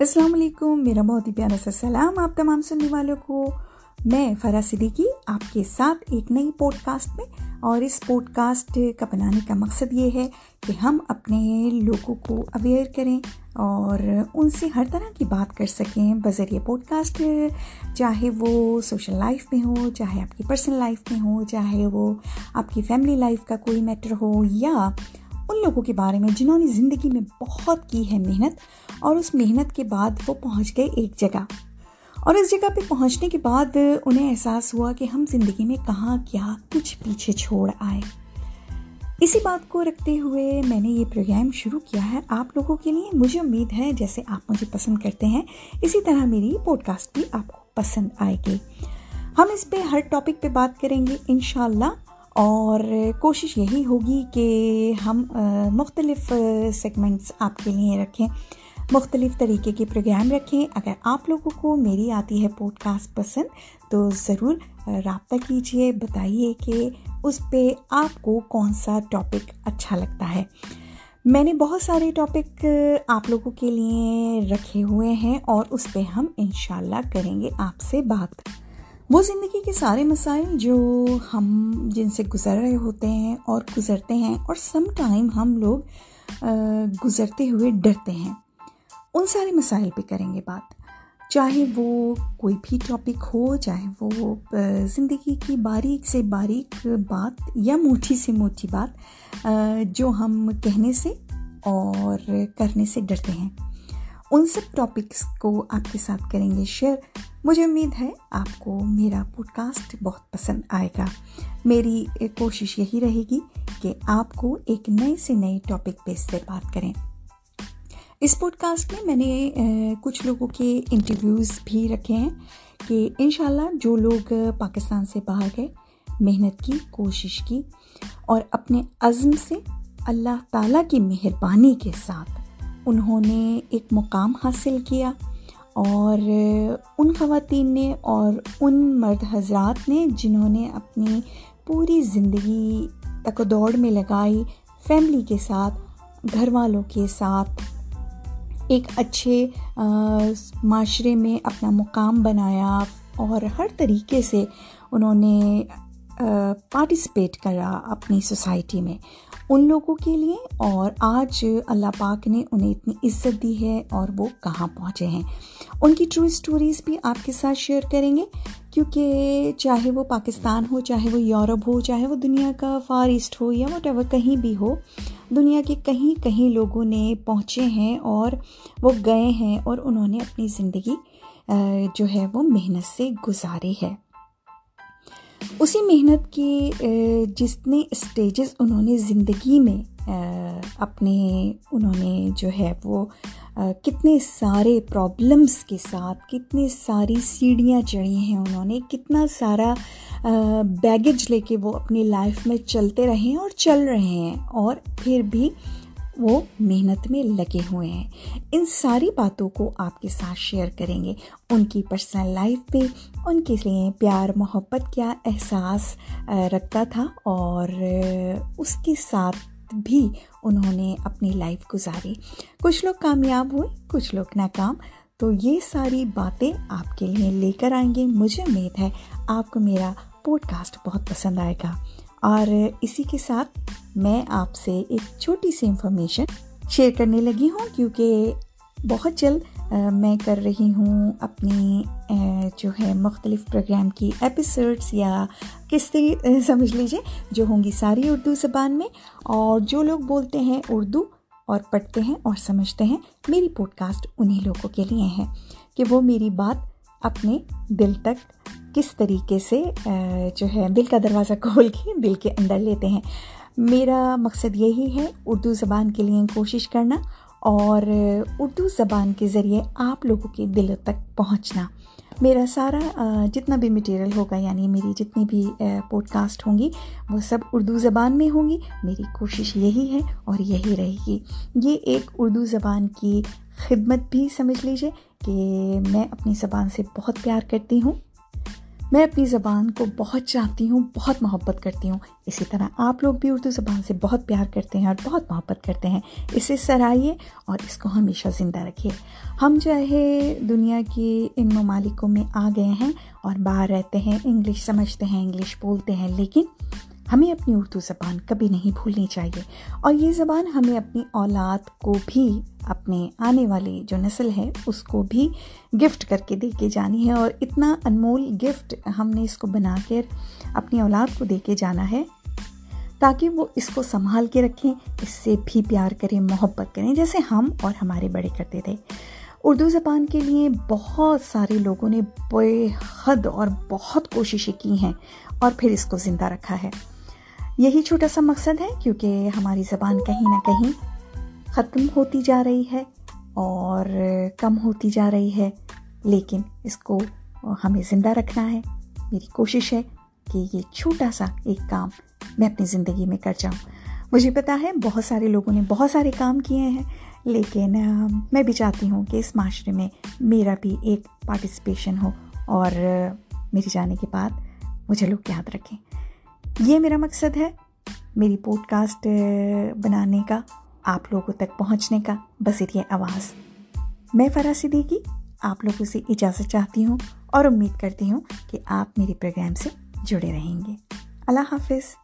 السلام علیکم، میرا بہت ہی پیارا سا سلام آپ تمام سننے والوں کو۔ میں فرا صدیقی آپ کے ساتھ ایک نئی پوڈ کاسٹ میں، اور اس پوڈ کاسٹ کا بنانے کا مقصد یہ ہے کہ ہم اپنے لوگوں کو اویئر کریں اور ان سے ہر طرح کی بات کر سکیں۔ بذریعہ پوڈ کاسٹ چاہے وہ سوشل لائف میں ہو، چاہے آپ کی پرسنل لائف میں ہو، چاہے وہ آپ کی فیملی لائف کا کوئی میٹر ہو، یا ان لوگوں کے بارے میں جنہوں نے زندگی میں بہت کی ہے محنت اور اس محنت کے بعد وہ پہنچ گئے ایک جگہ۔ اور اس جگہ پہ پہنچنے کے بعد انہیں احساس ہوا کہ ہم زندگی میں کہاں کیا کچھ پیچھے چھوڑ آئے۔ اسی بات کو رکھتے ہوئے میں نے یہ پروگرام شروع کیا ہے آپ لوگوں کے لیے۔ مجھے امید ہے جیسے آپ مجھے پسند کرتے ہیں، اسی طرح میری پوڈ کاسٹ بھی آپ کو پسند آئے گی۔ ہم اس پہ ہر ٹاپک پہ بات کریں گے انشاءاللہ۔ اور کوشش یہی ہوگی کہ ہم مختلف سیگمنٹس آپ کے لیے رکھیں، مختلف طریقے کے پروگرام رکھیں۔ اگر آپ لوگوں کو میری آتی ہے پوڈ کاسٹ پسند، تو ضرور رابطہ کیجیے، بتائیے کہ اس پہ آپ کو کون سا ٹاپک اچھا لگتا ہے۔ میں نے بہت سارے ٹاپک آپ لوگوں کے لیے رکھے ہوئے ہیں اور اس پہ ہم انشاءاللہ کریں گے آپ سے بات۔ وہ زندگی کے سارے مسائل جو ہم جن سے گزر رہے ہوتے ہیں اور گزرتے ہیں اور سم ٹائم ہم لوگ گزرتے ہوئے ڈرتے ہیں، ان سارے مسائل پہ کریں گے بات۔ چاہے وہ کوئی بھی ٹاپک ہو، چاہے وہ زندگی کی باریک سے باریک بات یا موٹی سے موٹی بات جو ہم کہنے سے اور کرنے سے ڈرتے ہیں۔ ان سب ٹاپکس کو آپ کے ساتھ کریں گے۔ شیئر مجھے امید ہے آپ کو میرا پوڈ کاسٹ بہت پسند آئے گا۔ میری کوشش یہی رہے گی کہ آپ کو ایک نئے سے نئے ٹاپک پہ سے بات کریں۔ اس پوڈ کاسٹ میں میں نے کچھ لوگوں کے انٹرویوز بھی رکھے ہیں کہ انشاءاللہ جو لوگ پاکستان سے باہر گئے، محنت کی، کوشش کی اور اپنے عزم سے اللہ تعالیٰ کی مہربانی کے ساتھ انہوں نے ایک مقام حاصل کیا۔ اور ان خواتین نے اور ان مرد حضرات نے جنہوں نے اپنی پوری زندگی تک دوڑ میں لگائی، فیملی کے ساتھ، گھر والوں کے ساتھ، ایک اچھے معاشرے میں اپنا مقام بنایا اور ہر طریقے سے انہوں نے پارٹیسپیٹ کرا اپنی سوسائٹی میں ان لوگوں کے لیے اور آج اللہ پاک نے انہیں اتنی عزت دی ہے اور وہ کہاں پہنچے ہیں۔ ان کی ٹرو اسٹوریز بھی آپ کے ساتھ شیئر کریں گے کیونکہ چاہے وہ پاکستان ہو، چاہے وہ یورپ ہو، چاہے وہ دنیا کا فار ایسٹ ہو یا وٹ ایور کہیں بھی ہو، دنیا کے کہیں کہیں لوگوں نے پہنچے ہیں اور وہ گئے ہیں اور انہوں نے اپنی زندگی جو ہے وہ محنت سے گزاری ہے۔ اسی محنت کی جتنے اسٹیجز انہوں نے زندگی میں اپنے انہوں نے جو ہے وہ کتنے سارے پرابلمس کے ساتھ کتنی ساری سیڑھیاں چڑھی ہیں انہوں نے، کتنا سارا بیگیج لے کے وہ اپنی لائف میں چلتے رہے ہیں اور چل رہے ہیں اور پھر بھی وہ محنت میں لگے ہوئے ہیں۔ ان ساری باتوں کو آپ کے ساتھ شیئر کریں گے۔ ان کی پرسنل لائف پہ، ان کے لیے پیار، محبت کیا احساس رکھتا تھا اور اس کے ساتھ بھی انہوں نے اپنی لائف گزاری۔ کچھ لوگ کامیاب ہوئے، کچھ لوگ ناکام۔ تو یہ ساری باتیں آپ کے لیے لے کر آئیں گے۔ مجھے امید ہے آپ کو میرا پوڈ کاسٹ بہت پسند آئے گا۔ اور اسی کے ساتھ میں آپ سے ایک چھوٹی سی انفارمیشن شیئر کرنے لگی ہوں کیونکہ بہت جلد میں کر رہی ہوں اپنی جو ہے مختلف پروگرام کی ایپیسوڈس یا کس طریقے سمجھ لیجیے جو ہوں گی ساری اردو زبان میں اور جو لوگ بولتے ہیں اردو اور پڑھتے ہیں اور سمجھتے ہیں، میری پوڈ کاسٹ انہیں لوگوں کے لیے ہیں کہ وہ میری بات اپنے دل تک کس طریقے سے جو ہے، دل کا دروازہ کھول کے دل کے اندر لیتے ہیں۔ میرا مقصد یہی ہے، اردو زبان کے لیے کوشش کرنا اور اردو زبان کے ذریعے آپ لوگوں کے دل تک پہنچنا۔ میرا سارا جتنا بھی مٹیریل ہوگا یعنی میری جتنی بھی پوڈ کاسٹ ہوں گی، وہ سب اردو زبان میں ہوں گی۔ میری کوشش یہی ہے اور یہی رہے گی۔ یہ ایک اردو زبان کی خدمت بھی، سمجھ لیجیے کہ میں اپنی زبان سے بہت پیار کرتی ہوں۔ میں اپنی زبان کو بہت چاہتی ہوں، بہت محبت کرتی ہوں۔ اسی طرح آپ لوگ بھی اردو زبان سے بہت پیار کرتے ہیں اور بہت محبت کرتے ہیں۔ اسے سرائیے اور اس کو ہمیشہ زندہ رکھیے۔ ہم چاہے دنیا کے ان ممالکوں میں آ گئے ہیں اور باہر رہتے ہیں، انگلش سمجھتے ہیں، انگلش بولتے ہیں، لیکن ہمیں اپنی اردو زبان کبھی نہیں بھولنی چاہیے اور یہ زبان ہمیں اپنی اولاد کو بھی اپنے آنے والی جو نسل ہے، اس کو بھی گفٹ کر کے دے کے جانی ہے اور اتنا انمول گفٹ ہم نے اس کو بنا کر اپنی اولاد کو دے کے جانا ہے تاکہ وہ اس کو سنبھال کے رکھیں، اس سے بھی پیار کریں، محبت کریں، جیسے ہم اور ہمارے بڑے کرتے تھے۔ اردو زبان کے لیے بہت سارے لوگوں نے بے حد اور بہت کوششیں کی ہیں اور پھر اس کو زندہ رکھا ہے۔ یہی چھوٹا سا مقصد ہے، کیونکہ ہماری زبان کہیں نہ کہیں ختم ہوتی جا رہی ہے اور کم ہوتی جا رہی ہے۔ لیکن اس کو ہمیں زندہ رکھنا ہے۔ میری کوشش ہے کہ یہ چھوٹا سا ایک کام میں اپنی زندگی میں کر جاؤں۔ مجھے پتا ہے بہت سارے لوگوں نے بہت سارے کام کیے ہیں، لیکن میں بھی چاہتی ہوں کہ اس معاشرے میں میرا بھی ایک پارٹیسپیشن ہو اور میرے جانے کے بعد مجھے لوگ یاد رکھیں۔ یہ میرا مقصد ہے میری پوڈ کاسٹ بنانے کا، آپ لوگوں تک پہنچنے کا بذریعہ یہ آواز۔ میں فرا صدیقی، آپ لوگوں سے اجازت چاہتی ہوں اور امید کرتی ہوں کہ آپ میرے پروگرام سے جڑے رہیں گے۔ اللہ حافظ۔